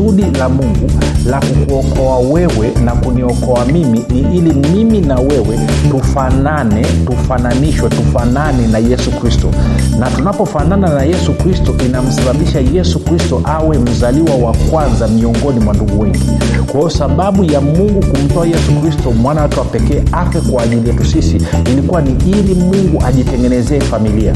kusudi la mungu la kukuokoa wewe na kuniokoa mimi ni ili mimi na wewe tufanane tufananishwe tufanane na yesu kristo. Na tunapofanana na yesu kristo inamsababisha yesu kristo awe mzaliwa wa kwanza miongoni mwa ndugu wengi. Kwa hiyo sababu ya mungu kumtoa yesu kristo mwana wake wa pekee afe kwa ajili yetu sisi ilikuwa ni ili mungu ajitengenezee familia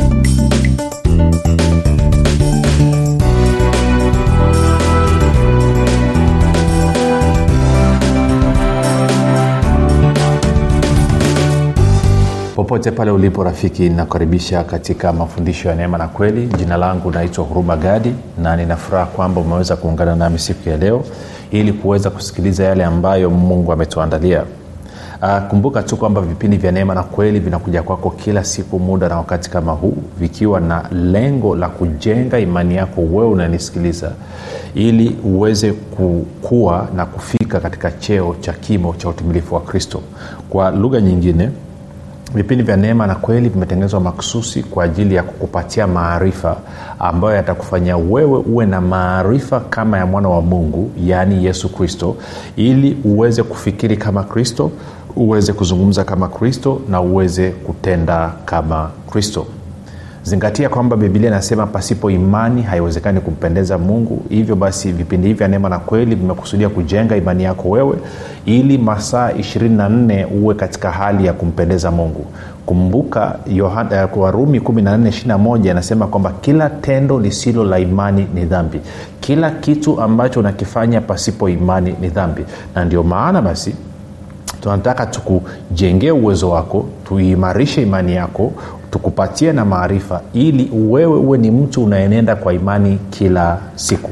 popote pale ulipo rafiki ninakaribisha katika mafundisho ya neema na kweli. Jina langu naitwa huruma gadi na ninafuraha kwamba umeweza kuungana nami siku ya leo ili kuweza kusikiliza yale ambayo mungu ametuandalia. Uh, kumbuka tu kwamba vipindi vya neema na kweli vinakuja kwako kila siku muda na wakati kama huu vikiwa na lengo la kujenga imani yako wewe unanisikiliza ili uweze kukua na kufika katika cheo cha kimo cha utumilifu wa kristo. Kwa lugha nyingine vipindi vya neema na kweli vimetengenezwa makususi kwa ajili ya kukupatia maarifa ambayo yatakufanya wewe uwe na maarifa kama ya mwana wa mungu yaani yesu kristo ili uweze kufikiri kama kristo uweze kuzungumza kama kristo na uweze kutenda kama kristo zingatia kwamba bibilia inasema pasipo imani haiwezekani kumpendeza mungu. Hivyo basi vipindi hivi vya neema na kweli vimekusudia kujenga imani yako wewe ili masaa 24 uwe katika hali ya kumpendeza mungu. Kumbuka warumi 1421 anasema kwamba kila tendo lisilo la imani ni dhambi. Kila kitu ambacho unakifanya pasipo imani ni dhambi. Na ndio maana basi tunataka tukujengee uwezo wako tuimarishe imani yako tukupatie na maarifa ili wewe uwe ni mtu unaenenda kwa imani kila siku.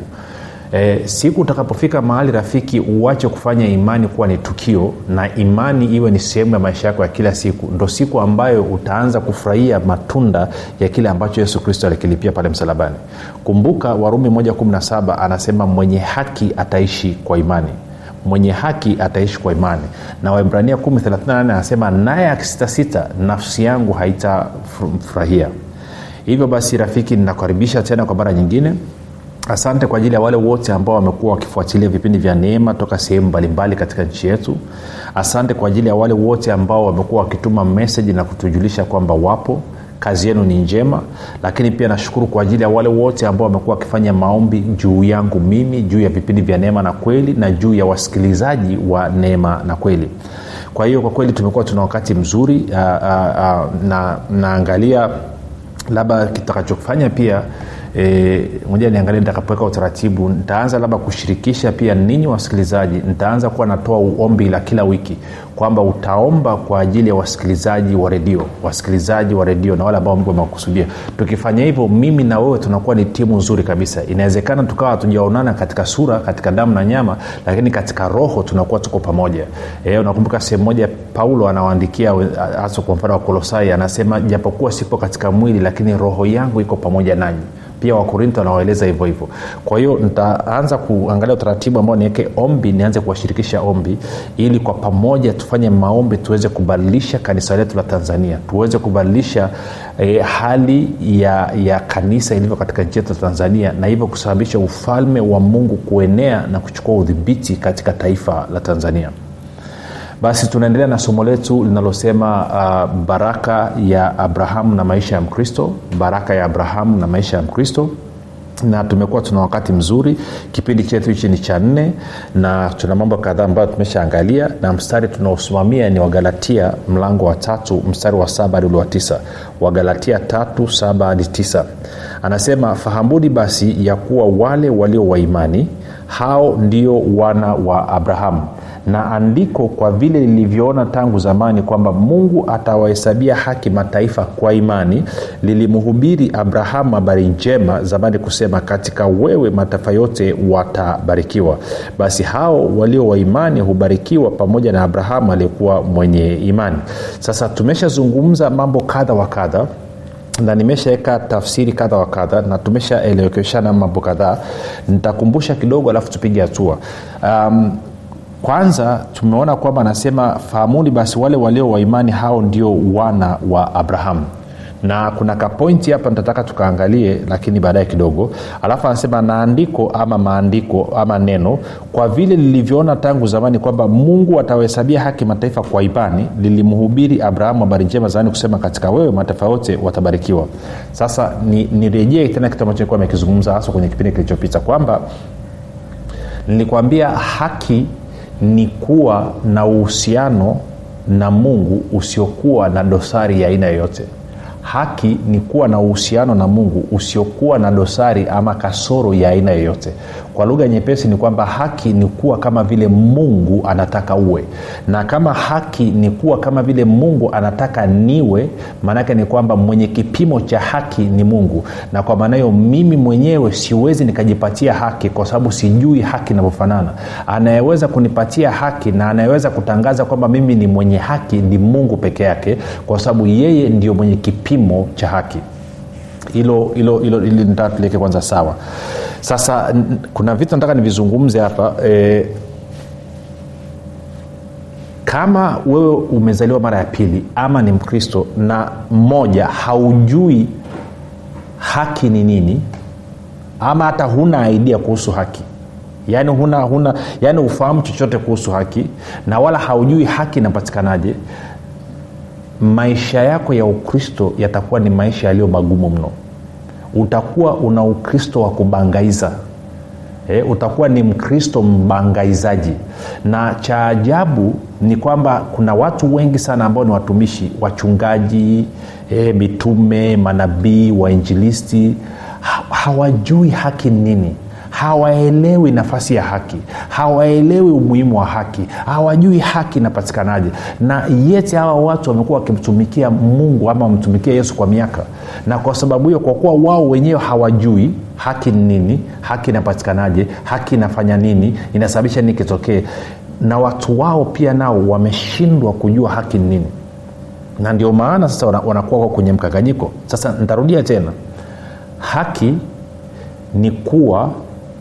E, siku utakapofika mahali rafiki uache kufanya imani kuwa ni tukio na imani iwe ni sehemu ya maisha yako ya kila siku. Ndo siku ambayo utaanza kufurahia matunda ya kile ambacho yesu kristo alikilipia pale msalabani. Kumbuka warumi 117 anasema mwenye haki ataishi kwa imani mwenye haki ataishi kwa imani. Na waibrania 138 anasema naye akisitasita nafsi yangu haitafurahia. Hivyo basi rafiki ninakukaribisha tena kwa mara nyingine. Asante kwa ajili ya wale wote ambao wamekuwa wakifuatilia vipindi vya neema toka sehemu mbalimbali katika nchi yetu. Asante kwa ajili ya wale wote ambao wamekuwa wakituma meseji na kutujulisha kwamba wapo kazi yenu ni njema lakini pia nashukuru kwa ajili ya wale wote ambao wamekuwa wakifanya maombi juu yangu mimi juu ya vipindi vya neema na kweli na juu ya wasikilizaji wa neema na kweli. Kwa hiyo kwa kweli tumekuwa tuna wakati mzuri uh, uh, uh, na naangalia labda kitakachofanya pia e, moja niangalie nitakapoweka utaratibu. Nitaanza labda kushirikisha pia ninyi wasikilizaji nitaanza kuwa natoa ombi la kila wiki kwamba utaomba kwa ajili ya wasikilizaji wa redio wasikilizaji wa redio na wale ambao mungu amekusudia tukifanya hivyo mimi na wewe tunakuwa ni timu nzuri kabisa. Inawezekana tukawa hatujaonana katika sura katika damu na nyama lakini katika roho tunakuwa tuko pamoja. E, unakumbuka sehemu moja paulo anawaandikia hasa kwa mfano wa kolosai anasema japokuwa sipo katika mwili lakini roho yangu iko pamoja nanyi pia wakorinto anawaeleza hivyo hivyo. Kwa hiyo nitaanza kuangalia utaratibu ambao niweke ombi nianze kuwashirikisha ombi ili kwa pamoja tufanye maombi tuweze kubadilisha kanisa letu la tanzania. Tuweze kubadilisha eh, hali ya, ya kanisa ilivyo katika nchi yetu ya tanzania na hivyo kusababisha ufalme wa mungu kuenea na kuchukua udhibiti katika taifa la tanzania basi tunaendelea na somo letu linalosema uh, baraka ya abrahamu na maisha ya mkristo. Baraka ya abrahamu na maisha ya mkristo. Na tumekuwa tuna wakati mzuri kipindi chetu hichi ni cha nne na tuna mambo kadhaa ambayo tumeshaangalia. Na mstari tunaosimamia ni wagalatia mlango wa tatu mstari wa saba hadi ule wa tisa. Wagalatia tatu saba hadi tisa. Anasema fahamuni basi ya kuwa wale walio waimani hao ndio wana wa abrahamu na andiko kwa vile lilivyoona tangu zamani kwamba mungu atawahesabia haki mataifa kwa imani lilimhubiri abrahamu habari njema zamani kusema katika wewe mataifa yote watabarikiwa. Basi hao walio waimani hubarikiwa pamoja na abrahamu aliyekuwa mwenye imani. Sasa tumeshazungumza mambo kadha wa kadha na nimeshaweka tafsiri kadha wa kadha na tumeshaelewekeshana mambo kadhaa. Nitakumbusha kidogo alafu tupige hatua. Um, kwanza tumeona kwamba anasema fahamuni basi wale walio waimani hao ndio wana wa abrahamu na kuna kapointi hapa nitataka tukaangalie lakini baadaye kidogo. Alafu anasema na andiko ama maandiko ama neno kwa vile lilivyoona tangu zamani kwamba mungu atawahesabia haki mataifa kwa imani lilimhubiri abrahamu habari njema zamani kusema katika wewe mataifa yote watabarikiwa sasa nirejee ni tena kitu ambacho nilikuwa amekizungumza hasa kwenye kipindi kilichopita kwamba nilikwambia haki ni kuwa na uhusiano na mungu usiokuwa na dosari ya aina yoyote. Haki ni kuwa na uhusiano na mungu usiokuwa na dosari ama kasoro ya aina yoyote kwa lugha nyepesi ni kwamba haki ni kuwa kama vile mungu anataka uwe. Na kama haki ni kuwa kama vile mungu anataka niwe maanake ni kwamba mwenye kipimo cha haki ni mungu. Na kwa maana hiyo mimi mwenyewe siwezi nikajipatia haki kwa sababu sijui haki inavyofanana. Anayeweza kunipatia haki na anayeweza kutangaza kwamba mimi ni mwenye haki ni mungu peke yake kwa sababu yeye ndio mwenye kipimo cha haki hilo hilo hilo ili nataka kwanza sawa. Sasa kuna vitu nataka nivizungumze hapa e, kama wewe umezaliwa mara ya pili ama ni mkristo na mmoja haujui haki ni nini ama hata huna aidia kuhusu haki. Yaani huna huna yaani ufahamu chochote kuhusu haki na wala haujui haki inapatikanaje maisha yako ya ukristo yatakuwa ni maisha yaliyo magumu mno utakuwa una ukristo wa kubangaiza. E, utakuwa ni mkristo mbangaizaji. Na cha ajabu ni kwamba kuna watu wengi sana ambao ni watumishi wachungaji e, mitume manabii wainjilisti. Ha, hawajui haki nini hawaelewi nafasi ya haki hawaelewi umuhimu wa haki hawajui haki inapatikanaje. Na yete hawa watu wamekuwa wakimtumikia mungu ama wamtumikia yesu kwa miaka. Na kwa sababu hiyo kwa kuwa wao wenyewe hawajui haki ni nini haki inapatikanaje haki inafanya nini inasababisha nini kitokee na watu wao pia nao wameshindwa kujua haki ni nini. Na ndio maana sasa wanakuwa kwenye mkanganyiko. Sasa ntarudia tena. Haki ni kuwa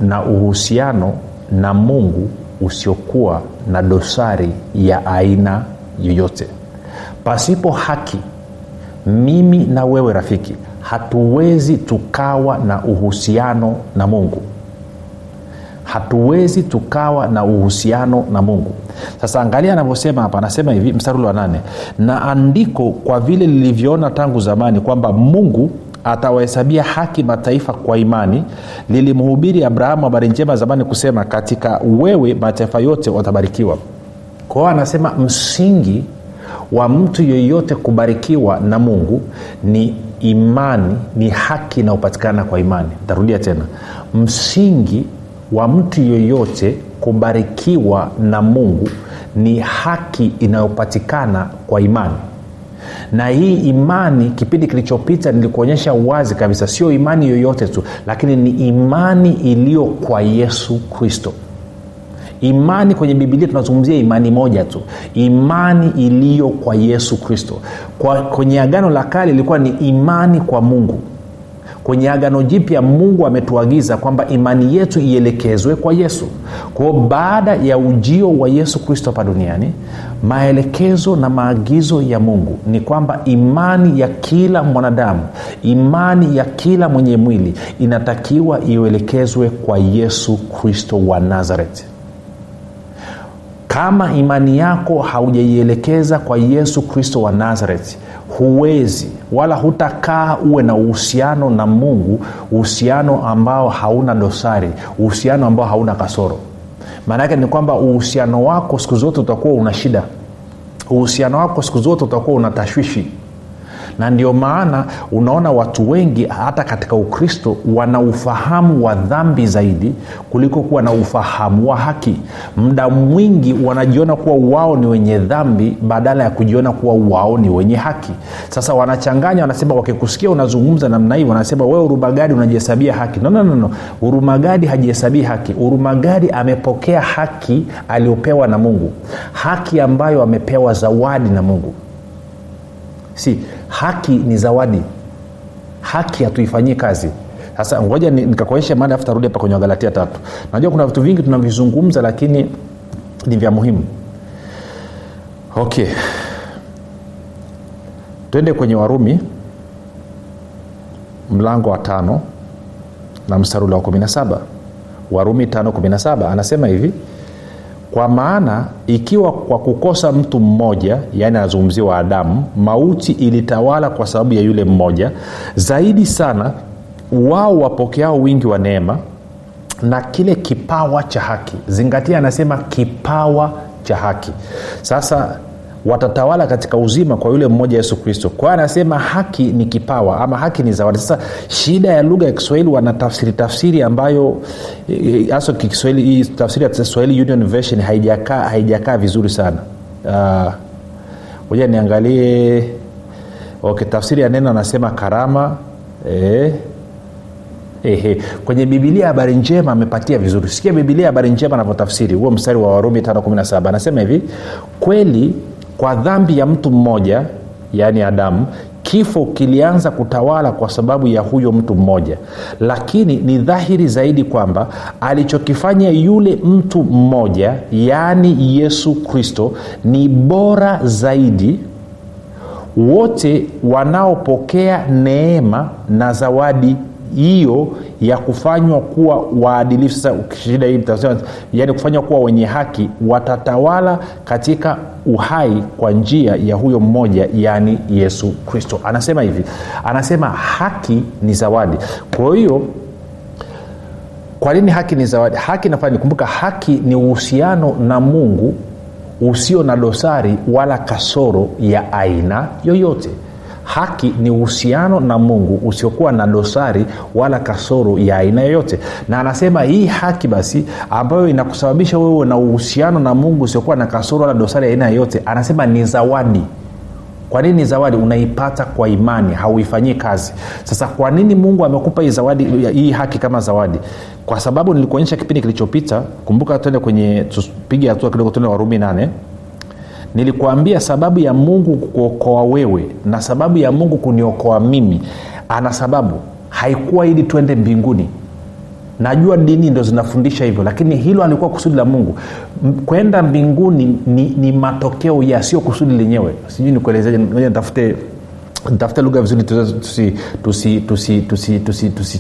na uhusiano na mungu usiokuwa na dosari ya aina yoyote. Pasipo haki mimi na wewe rafiki hatuwezi tukawa na uhusiano na mungu. Hatuwezi tukawa na uhusiano na mungu. Sasa angalia anavyosema hapa anasema hivi mstari wa nane na andiko kwa vile lilivyoona tangu zamani kwamba mungu atawahesabia haki mataifa kwa imani. Lilimhubiri abrahamu habari njema zamani kusema katika wewe mataifa yote watabarikiwa. Kwao anasema msingi wa mtu yeyote kubarikiwa na mungu ni imani ni haki inayopatikana kwa imani. Tarudia tena. Msingi wa mtu yeyote kubarikiwa na mungu ni haki inayopatikana kwa imani na hii imani kipindi kilichopita nilikuonyesha wazi kabisa sio imani yoyote tu lakini ni imani iliyo kwa yesu kristo. Imani kwenye bibilia tunazungumzia imani moja tu. Imani iliyo kwa yesu kristo. Kwenye agano la kale ilikuwa ni imani kwa mungu kwenye agano jipya mungu ametuagiza kwamba imani yetu ielekezwe kwa yesu. Kwao baada ya ujio wa yesu kristo hapa duniani maelekezo na maagizo ya mungu ni kwamba imani ya kila mwanadamu imani ya kila mwenye mwili inatakiwa ielekezwe kwa yesu kristo wa nazareti. Kama imani yako haujaielekeza kwa yesu kristo wa nazareti huwezi wala hutakaa uwe na uhusiano na mungu uhusiano ambao hauna dosari uhusiano ambao hauna kasoro. Maana yake ni kwamba uhusiano wako siku zote utakuwa una shida. Uhusiano wako siku zote utakuwa una tashwishi na ndio maana unaona watu wengi hata katika ukristo wana ufahamu wa dhambi zaidi kuliko kuwa na ufahamu wa haki. Muda mwingi wanajiona kuwa wao ni wenye dhambi badala ya kujiona kuwa wao ni wenye haki. Sasa wanachanganya wanasema wakikusikia unazungumza namna hii wanasema wewe urumagadi unajihesabia haki. No, no, no, no. urumagadi hajihesabii haki. Urumagadi amepokea haki aliyopewa na mungu. Haki ambayo amepewa zawadi na mungu si haki ni zawadi. Haki hatuifanyii kazi. Sasa ngoja nikakuonyesha mada afu tarudi hapa kwenye wagalatia tatu. Najua kuna vitu vingi tunavizungumza lakini ni vya muhimu. Okay. Twende kwenye warumi mlango wa tano na msarula wa 17 warumi 517 anasema hivi kwa maana ikiwa kwa kukosa mtu mmoja yaani wa adamu mauti ilitawala kwa sababu ya yule mmoja zaidi sana wao wapokeao wingi wa neema na kile kipawa cha haki. Zingatia anasema kipawa cha haki. Sasa watatawala katika uzima kwa yule mmoja yesu kristo. Kwa anasema haki ni kipawa ama haki ni zawadi. Sasa shida ya lugha ya kiswahili wanatafsiri tafsiri ambayo hasa kiswahili tafsiri ya kiswahili union version haijakaa haijakaa vizuri sana. Moja uh, niangalie. Okay, tafsiri ya neno anasema karama. Eh, Ehe. kwenye bibilia habari njema amepatia vizuri. Sikia bibilia habari njema anavyotafsiri. Huo mstari wa warumi 517 anasema hivi kweli kwa dhambi ya mtu mmoja yaani adamu kifo kilianza kutawala kwa sababu ya huyo mtu mmoja. Lakini ni dhahiri zaidi kwamba alichokifanya yule mtu mmoja yaani yesu kristo ni bora zaidi wote wanaopokea neema na zawadi hiyo ya kufanywa kuwa waadilifu. Sasa yani kufanywa kuwa wenye haki watatawala katika uhai kwa njia ya huyo mmoja yaani yesu kristo. Anasema hivi anasema haki ni zawadi. Kwa hiyo kwa nini haki ni zawadi? Haki nafanya nikumbuka haki ni uhusiano na mungu usio na dosari wala kasoro ya aina yoyote haki ni uhusiano na mungu usiokuwa na dosari wala kasoro ya aina yoyote. Na anasema hii haki basi ambayo inakusababisha wewe na uhusiano na mungu usiokuwa na kasoro wala dosari ya aina yoyote anasema ni zawadi. Kwa nini zawadi? Unaipata kwa imani hauifanyii kazi. Sasa kwa nini mungu amekupa hii zawadi hii haki kama zawadi? Kwa sababu nilikuonyesha kipindi kilichopita kumbuka tuende kwenye tupige hatua kidogo tuende warumi nane nilikuambia sababu ya mungu kuokoa wewe na sababu ya mungu kuniokoa mimi. Ana sababu. Haikuwa ili twende mbinguni. Najua dini ndo zinafundisha hivyo lakini hilo alikuwa kusudi la mungu. Kwenda mbinguni ni, ni matokeo ya sio kusudi lenyewe. Sijui nikuelezeje nitafute tafute lugha vizuri tusichanganyane tusi, tusi, tusi, tusi, tusi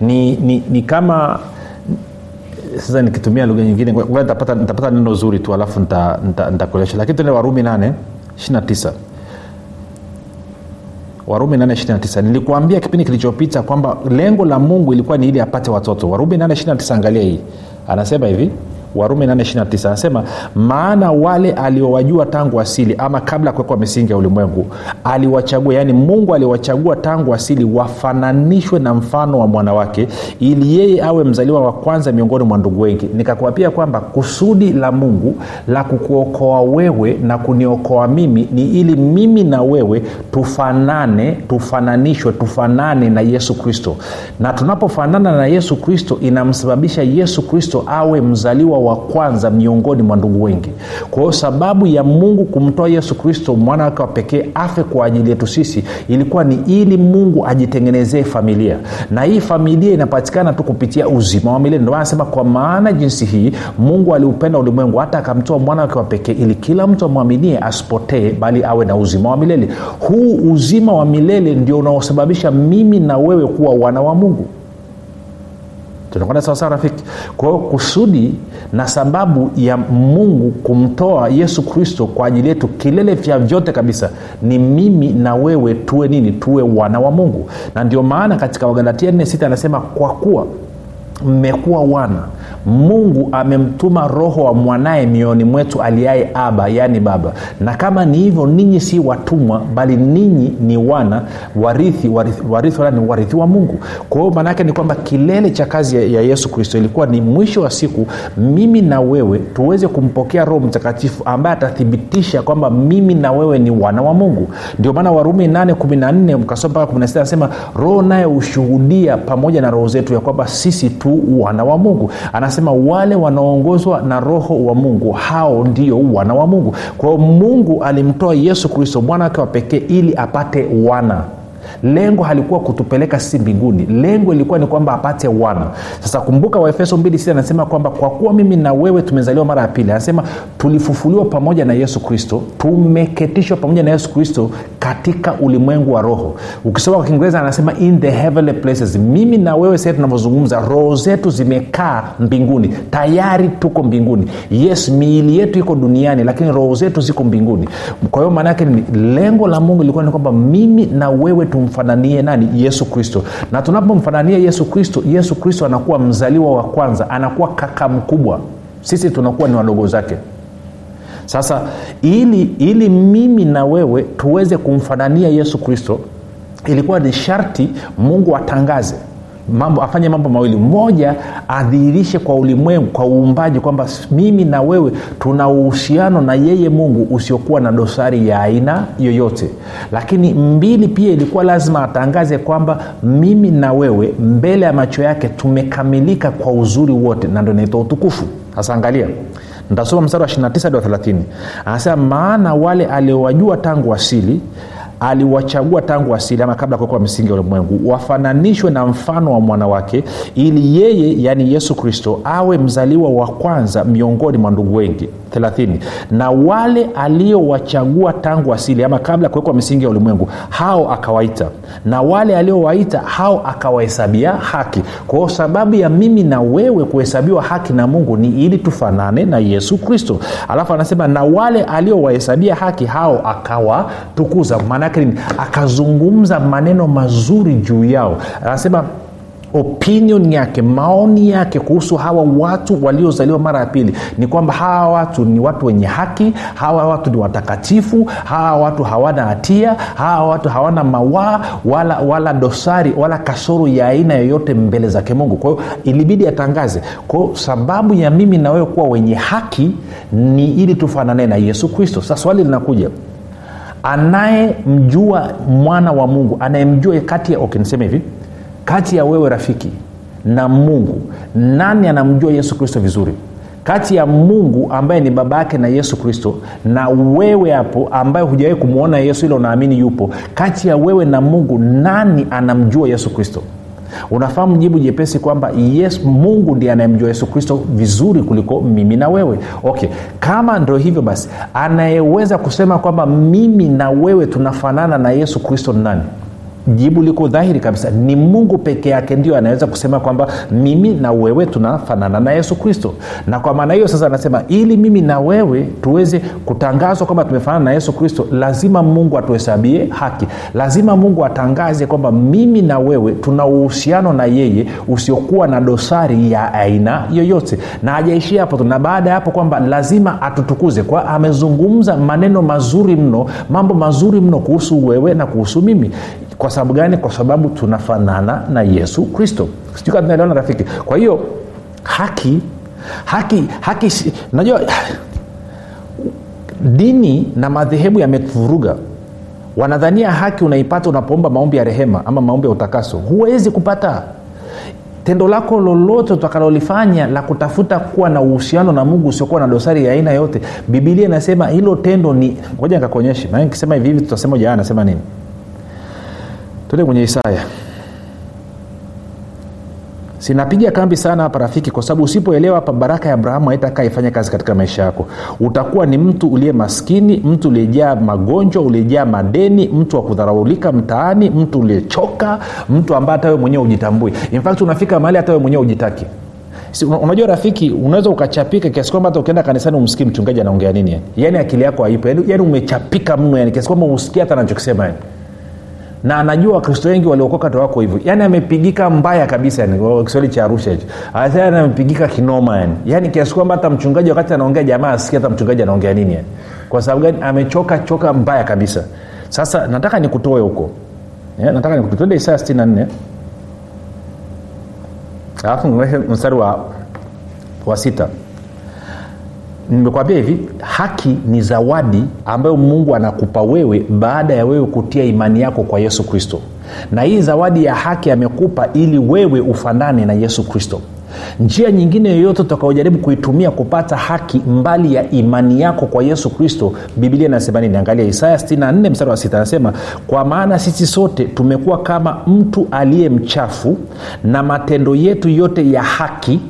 ni, ni, ni kama sasa nikitumia lugha nyingine nitapata, neno zuri tu alafu nitakuelesha nita, nita lakini tuende warumi 8 29 warumi 8 nilikuambia kipindi kilichopita kwamba lengo la mungu ilikuwa ni ili apate watoto. Warumi 8 angalia hii. Anasema hivi warumi 829 anasema maana wale aliowajua tangu asili ama kabla ya kuwekwa misingi ya ulimwengu aliwachagua yaani mungu aliwachagua tangu asili wafananishwe na mfano wa mwanawake ili yeye awe mzaliwa wa kwanza miongoni mwa ndugu wengi. Nikakuapia kwamba kusudi la mungu la kukuokoa wewe na kuniokoa mimi ni ili mimi na wewe tufanane tufananishwe tufanane na yesu kristo. Na tunapofanana na yesu kristo inamsababisha yesu kristo awe mzaliwa wa kwanza miongoni mwa ndugu wengi. Kwa hiyo sababu ya mungu kumtoa yesu kristo mwana wake wa pekee afe kwa ajili yetu sisi ilikuwa ni ili mungu ajitengenezee familia. Na hii familia inapatikana tu kupitia uzima wa milele. Ndio anasema kwa maana jinsi hii mungu aliupenda ulimwengu hata akamtoa mwana wake wa pekee ili kila mtu amwaminie asipotee bali awe na uzima wa milele. Huu uzima wa milele ndio unaosababisha mimi na wewe kuwa wana wa mungu tunakwenda sawasawa rafiki. Kwa hiyo kusudi na sababu ya mungu kumtoa yesu kristo kwa ajili yetu kilele vya vyote kabisa ni mimi na wewe tuwe nini? Tuwe wana wa mungu. Na ndio maana katika wagalatia 46 anasema kwa kuwa mmekuwa wana mungu amemtuma roho wa mwanaye mioyoni mwetu aliaye aba yaani baba. Na kama ni hivyo ninyi si watumwa bali ninyi ni wana warithi warithi, warithi, warithi, wa mungu. Kwa hiyo maanaake ni kwamba kilele cha kazi ya, yesu kristo ilikuwa ni mwisho wa siku mimi na wewe tuweze kumpokea roho mtakatifu ambaye atathibitisha kwamba mimi na wewe ni wana wa mungu. Ndio maana warumi 814 mkasoma mpaka 16 anasema roho naye hushuhudia pamoja na roho zetu ya kwamba sisi tu wana wa mungu anasema wale wanaoongozwa na roho wa mungu hao ndio wana wa mungu. Kwa hiyo mungu alimtoa yesu kristo mwana wake wa pekee ili apate wana lengo halikuwa kutupeleka sisi mbinguni. Lengo ilikuwa ni kwamba apate wana. Sasa kumbuka waefeso 2 anasema kwamba kwa kuwa mimi na wewe tumezaliwa mara ya pili anasema tulifufuliwa pamoja na yesu kristo tumeketishwa pamoja na yesu kristo katika ulimwengu wa roho. Ukisoma kwa kiingereza anasema in the heavenly places. Mimi na wewe sahii tunavyozungumza roho zetu zimekaa mbinguni. Tayari tuko mbinguni. Yes miili yetu iko duniani lakini roho zetu ziko mbinguni. Kwa hiyo maana yake lengo la mungu ilikuwa ni kwamba mimi na wewe tumfananie nani? Yesu kristo. Na tunapomfanania yesu kristo yesu kristo anakuwa mzaliwa wa kwanza anakuwa kaka mkubwa. Sisi tunakuwa ni wadogo zake. Sasa ili ili mimi na wewe tuweze kumfanania yesu kristo ilikuwa ni sharti mungu atangaze mambo afanye mambo mawili. Moja adhihirishe kwa ulimwengu kwa uumbaji kwamba mimi na wewe tuna uhusiano na yeye mungu usiokuwa na dosari ya aina yoyote. Lakini mbili pia ilikuwa lazima atangaze kwamba mimi na wewe mbele ya macho yake tumekamilika kwa uzuri wote na ndo inaitwa utukufu. Sasa angalia ntasoma mstari wa 29 hadi wa 30 anasema maana wale aliowajua tangu asili aliwachagua tangu asili ama kabla kuwekwa msingi ya ulimwengu wafananishwe na mfano wa mwana wake ili yeye yaani yesu kristo awe mzaliwa wa kwanza miongoni mwa ndugu wengi. 30 na wale aliowachagua tangu asili ama kabla kuwekwa misingi ya ulimwengu hao akawaita. Na wale aliowaita hao akawahesabia haki. Kwao sababu ya mimi na wewe kuhesabiwa haki na mungu ni ili tufanane na yesu kristo. Alafu anasema na wale aliowahesabia haki hao akawatukuza maanaake nini akazungumza maneno mazuri juu yao. Anasema opinion yake maoni yake kuhusu hawa watu waliozaliwa mara ya pili ni kwamba hawa watu ni watu wenye haki hawa watu ni watakatifu hawa watu hawana hatia hawa watu hawana mawaa wala, wala dosari wala kasoro ya aina yoyote mbele zake mungu. Kwa hiyo ilibidi atangaze. Kwao sababu ya mimi na kuwa wenye haki ni ili tufanane na yesu kristo. Sasa swali linakuja anayemjua mwana wa mungu anayemjua kati ya okay, niseme hivi kati ya wewe rafiki na mungu nani anamjua yesu kristo vizuri? Kati ya mungu ambaye ni baba yake na yesu kristo na wewe hapo ambaye hujawahi kumwona yesu ilo unaamini yupo kati ya wewe na mungu nani anamjua yesu kristo unafahamu jibu jepesi kwamba yes, mungu ndiye anayemjua yesu kristo vizuri kuliko mimi na wewe. Okay kama ndo hivyo basi anayeweza kusema kwamba mimi na wewe tunafanana na yesu kristo nani jibu liko dhahiri kabisa. Ni mungu peke yake ndio anaweza kusema kwamba mimi na wewe tunafanana na yesu kristo. Na kwa maana hiyo sasa anasema ili mimi na wewe tuweze kutangazwa kwamba tumefanana na yesu kristo lazima mungu atuhesabie haki. Lazima mungu atangaze kwamba mimi na wewe tuna uhusiano na yeye usiokuwa na dosari ya aina yoyote. Na hajaishia hapo tu na baada ya hapo kwamba lazima atutukuze kwa amezungumza maneno mazuri mno mambo mazuri mno kuhusu wewe na kuhusu mimi kwa sababu gani? Kwa sababu tunafanana na yesu kristo. Sijui rafiki. Kwa hiyo haki haki haki najua dini na madhehebu yametuvuruga. Wanadhania haki unaipata unapoomba maombi ya rehema ama maombi ya utakaso. Huwezi kupata. Tendo lako lolote utakalolifanya la kutafuta kuwa na uhusiano na mungu usiokuwa na dosari ya aina yote bibilia inasema hilo tendo ni ngoja nikakuonyeshe. Maana nikisema hivi tutasema jaa anasema nini tuende kwenye isaya. Sinapiga kambi sana hapa rafiki kwa sababu usipoelewa hapa baraka ya abrahamu haitakaa ifanye kazi katika maisha yako. Utakuwa ni mtu uliye maskini mtu uliyejaa magonjwa uliyejaa madeni mtu wa kudharaulika mtaani mtu uliyechoka mtu ambaye hata wewe mwenyewe ujitambui infact unafika mahali hata wewe mwenyewe ujitaki si, unajua rafiki unaweza ukachapika kiasi kwamba hata ukienda kanisani umsikii mchungaji anaongea nini yani, yani akili yako haipo yani, yani umechapika mno yani kiasi kwamba usikia hata anachokisema yani na anajua wakristo wengi waliokoka wako hivyo. Yaani amepigika mbaya kabisa yani kiswahili cha arusha hicho. Yani amepigika kinoma yani yaani kiasi kwamba hata mchungaji wakati anaongea jamaa asikia hata mchungaji anaongea nini yani kwa sababu gani? Amechoka choka mbaya kabisa. Sasa nataka nikutoe huko. Yeah, nataka nikutoe. Isaya 64 alafu mstari wa, wa sita nimekwambia hivi haki ni zawadi ambayo mungu anakupa wewe baada ya wewe kutia imani yako kwa yesu kristo. Na hii zawadi ya haki amekupa ili wewe ufanane na yesu kristo. Njia nyingine yoyote utakaojaribu kuitumia kupata haki mbali ya imani yako kwa yesu kristo biblia inasema nini? Angalia isaya 64 mstari wa 6 anasema kwa maana sisi sote tumekuwa kama mtu aliye mchafu na matendo yetu yote ya haki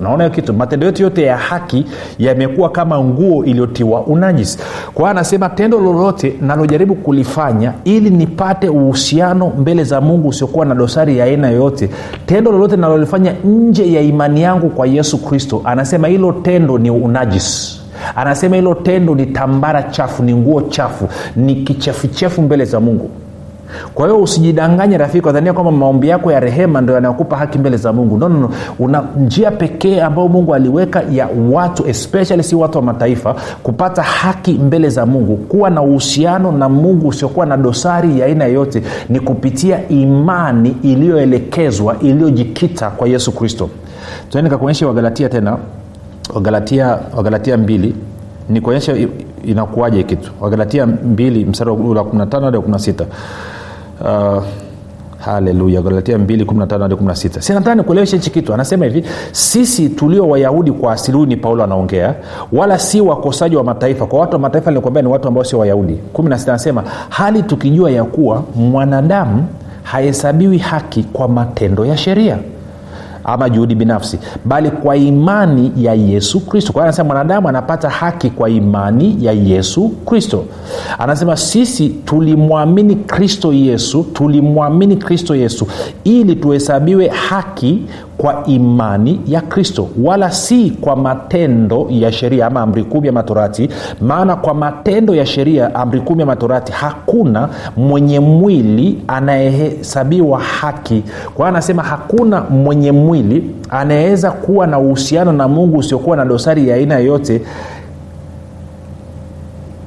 naona hiyo kitu. Matendo yetu yote ya haki yamekuwa kama nguo iliyotiwa unajisi. Kwa hiyo anasema tendo lolote nalojaribu kulifanya ili nipate uhusiano mbele za mungu usiokuwa na dosari ya aina yoyote tendo lolote nalolifanya nje ya imani yangu kwa yesu kristo anasema hilo tendo ni unajisi. Anasema hilo tendo ni tambara chafu ni nguo chafu ni kichefuchefu mbele za mungu kwa hiyo usijidanganye rafiki wadhania kwamba maombi yako ya rehema ndo yanayokupa haki mbele za mungu. No, no, una njia pekee ambayo mungu aliweka ya watu especially si watu wa mataifa kupata haki mbele za mungu kuwa na uhusiano na mungu usiokuwa na dosari ya aina yoyote ni kupitia imani iliyoelekezwa iliyojikita kwa yesu kristo. Tuende kakuonyesha wagalatia tena. Wagalatia wagalatia mbili. Nikuonyesha inakuwaje kitu. Wagalatia mbili mstari wa 15 hadi 16 uh, haleluya galatia 2 hadi 16 sinataka nikueleweshe hichi kitu. Anasema hivi sisi tulio wayahudi kwa asili ni paulo anaongea wala si wakosaji wa mataifa. Kwa watu wa mataifa nilikwambia ni watu ambao sio wayahudi. 16 anasema hali tukijua ya kuwa mwanadamu hahesabiwi haki kwa matendo ya sheria ama juhudi binafsi bali kwa imani ya yesu kristo. Kwa anasema mwanadamu anapata haki kwa imani ya yesu kristo. Anasema sisi tulimwamini kristo yesu tulimwamini kristo yesu ili tuhesabiwe haki kwa imani ya kristo wala si kwa matendo ya sheria ama amri kumi ya matorati. Maana kwa matendo ya sheria amri kumi ya matorati hakuna mwenye mwili anayehesabiwa haki. Kwa anasema hakuna mwenye mwili anayeweza kuwa na uhusiano na mungu usiokuwa na dosari ya aina yoyote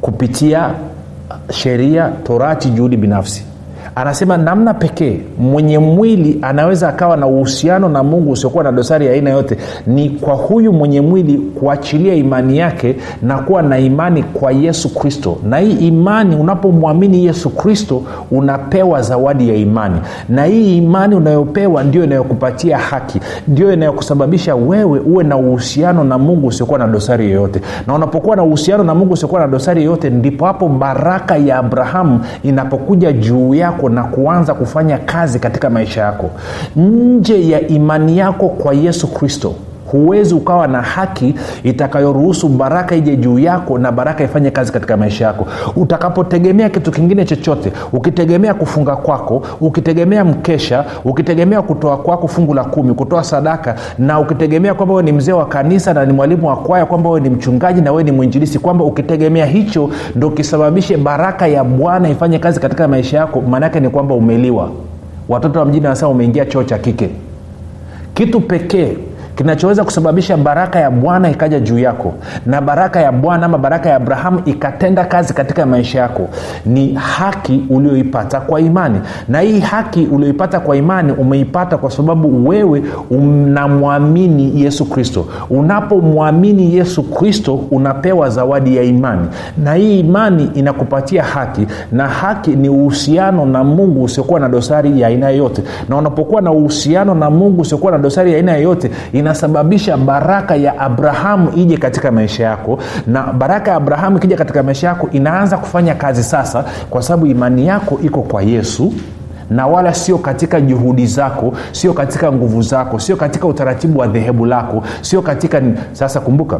kupitia sheria torati juhudi binafsi anasema namna pekee mwenye mwili anaweza akawa na uhusiano na mungu usiokuwa na dosari ya aina yote ni kwa huyu mwenye mwili kuachilia imani yake na kuwa na imani kwa yesu kristo. Na hii imani unapomwamini yesu kristo unapewa zawadi ya imani. Na hii imani unayopewa ndio inayokupatia haki ndio inayokusababisha wewe uwe na uhusiano na mungu usiokuwa na dosari yoyote. Na unapokuwa na uhusiano na mungu usiokuwa na dosari yoyote ndipo hapo baraka ya abrahamu inapokuja juu yako yako na kuanza kufanya kazi katika maisha yako nje ya imani yako kwa yesu kristo huwezi ukawa na haki itakayoruhusu baraka ije juu yako na baraka ifanye kazi katika maisha yako. Utakapotegemea kitu kingine chochote ukitegemea kufunga kwako ukitegemea mkesha ukitegemea kutoa kwako fungu la kumi kutoa sadaka na ukitegemea kwamba wewe ni mzee wa kanisa na ni mwalimu wa kwaya kwamba wewe ni mchungaji na wewe ni mwinjilisi kwamba ukitegemea hicho ndo kisababishe baraka ya bwana ifanye kazi katika maisha yako maanaake ni kwamba umeliwa. Watoto wa mjini wanasema umeingia choo cha kike. Kitu pekee kinachoweza kusababisha baraka ya bwana ikaja juu yako na baraka ya bwana ama baraka ya abrahamu ikatenda kazi katika maisha yako ni haki ulioipata kwa imani. Na hii haki ulioipata kwa imani umeipata kwa sababu wewe unamwamini yesu kristo. Unapomwamini yesu kristo unapewa zawadi ya imani. Na hii imani inakupatia haki na haki ni uhusiano na mungu usiokuwa na dosari ya aina yoyote. Na unapokuwa na uhusiano na mungu usiokuwa na dosari ya aina yoyote inasababisha baraka ya abrahamu ije katika maisha yako. Na baraka ya abrahamu ikija katika maisha yako inaanza kufanya kazi sasa kwa sababu imani yako iko kwa yesu. Na wala sio katika juhudi zako sio katika nguvu zako sio katika utaratibu wa dhehebu lako sio katika sasa kumbuka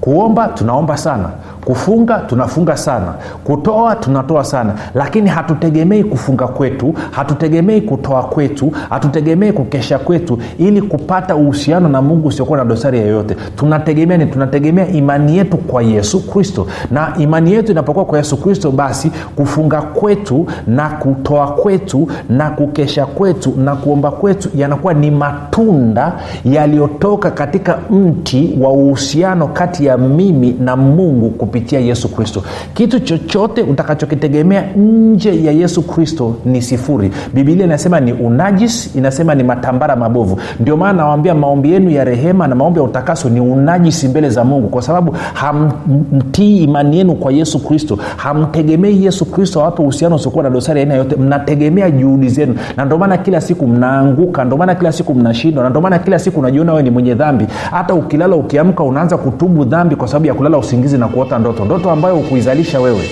kuomba tunaomba sana kufunga tunafunga sana. Kutoa tunatoa sana. Lakini hatutegemei kufunga kwetu hatutegemei kutoa kwetu hatutegemei kukesha kwetu ili kupata uhusiano na mungu usiokuwa na dosari yoyote. Tunategemea ni tunategemea imani yetu kwa yesu kristo. Na imani yetu inapokuwa kwa yesu kristo basi kufunga kwetu na kutoa kwetu na kukesha kwetu na kuomba kwetu yanakuwa ni matunda yaliyotoka katika mti wa uhusiano kati ya mimi na mungu kupitia yesu kristo. Kitu chochote utakachokitegemea nje ya yesu kristo ni sifuri. Bibilia inasema ni unajis inasema ni matambara mabovu. Ndio maana nawambia maombi yenu ya rehema na maombi ya utakaso ni unajisi mbele za mungu kwa sababu hamtii imani yenu kwa yesu kristo. Hamtegemei yesu kristo awape uhusiano usiokuwa na dosari aina yote mnategemea juhudi zenu. Na ndio maana kila siku mnaanguka ndio maana kila siku mnashindwa na ndio maana kila siku unajiona wewe ni mwenye dhambi. Hata ukilala ukiamka unaanza kutubu dhambi kwa sababu ya kulala usingizi na kuota ndoto ndoto ambayo hukuizalisha wewe.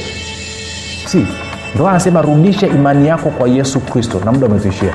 Si ndo anasema rudisha imani yako kwa yesu kristo na muda umetuishia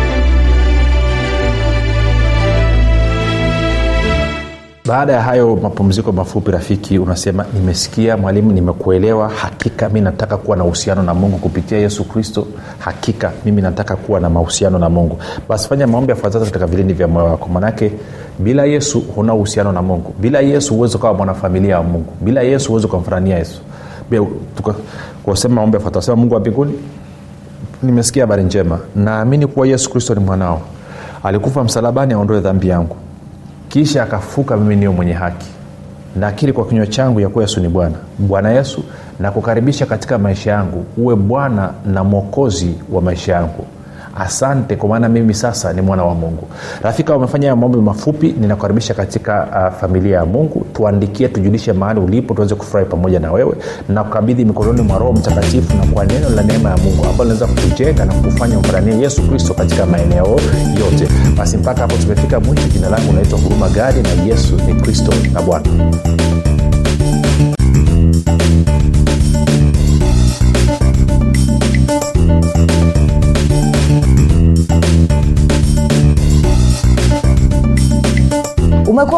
baada ya hayo mapumziko mafupi rafiki unasema nimesikia mwalimu nimekuelewa. Hakika mi nataka kuwa na uhusiano na mungu kupitia yesu kristo. Hakika mimi nataka kuwa na mahusiano na mungu. Basi fanya maombi yafuatazo katika vilindi vya moyo wako. Manake bila yesu huna uhusiano na mungu. Bila yesu huwezi ukawa mwanafamilia wa mungu. Bila yesu huwezi ukamfanania yesu. Kusema maombi yafuatazo sema mungu wa mbinguni nimesikia habari njema. Naamini kuwa yesu kristo ni mwanao. Alikufa msalabani aondoe dhambi yangu kisha akafuka mimi niyo mwenye haki. Nakiri kwa kinywa changu ya kuwa yesu ni bwana. Bwana yesu nakukaribisha katika maisha yangu. Uwe bwana na mwokozi wa maisha yangu asante kwa maana mimi sasa ni mwana wa mungu. Rafika umefanya maombi mafupi ninakukaribisha katika uh, familia ya mungu. Tuandikie tujulishe mahali ulipo tuweze kufurahi pamoja na wewe. Na kukabidhi mikononi mwa roho mtakatifu na kwa neno la neema ya mungu ambalo linaweza kukujenga na kukufanya umfananie yesu kristo katika maeneo yote. Basi mpaka hapo tumefika mwisho. Jina langu unaitwa huruma gadi na yesu ni kristo na bwana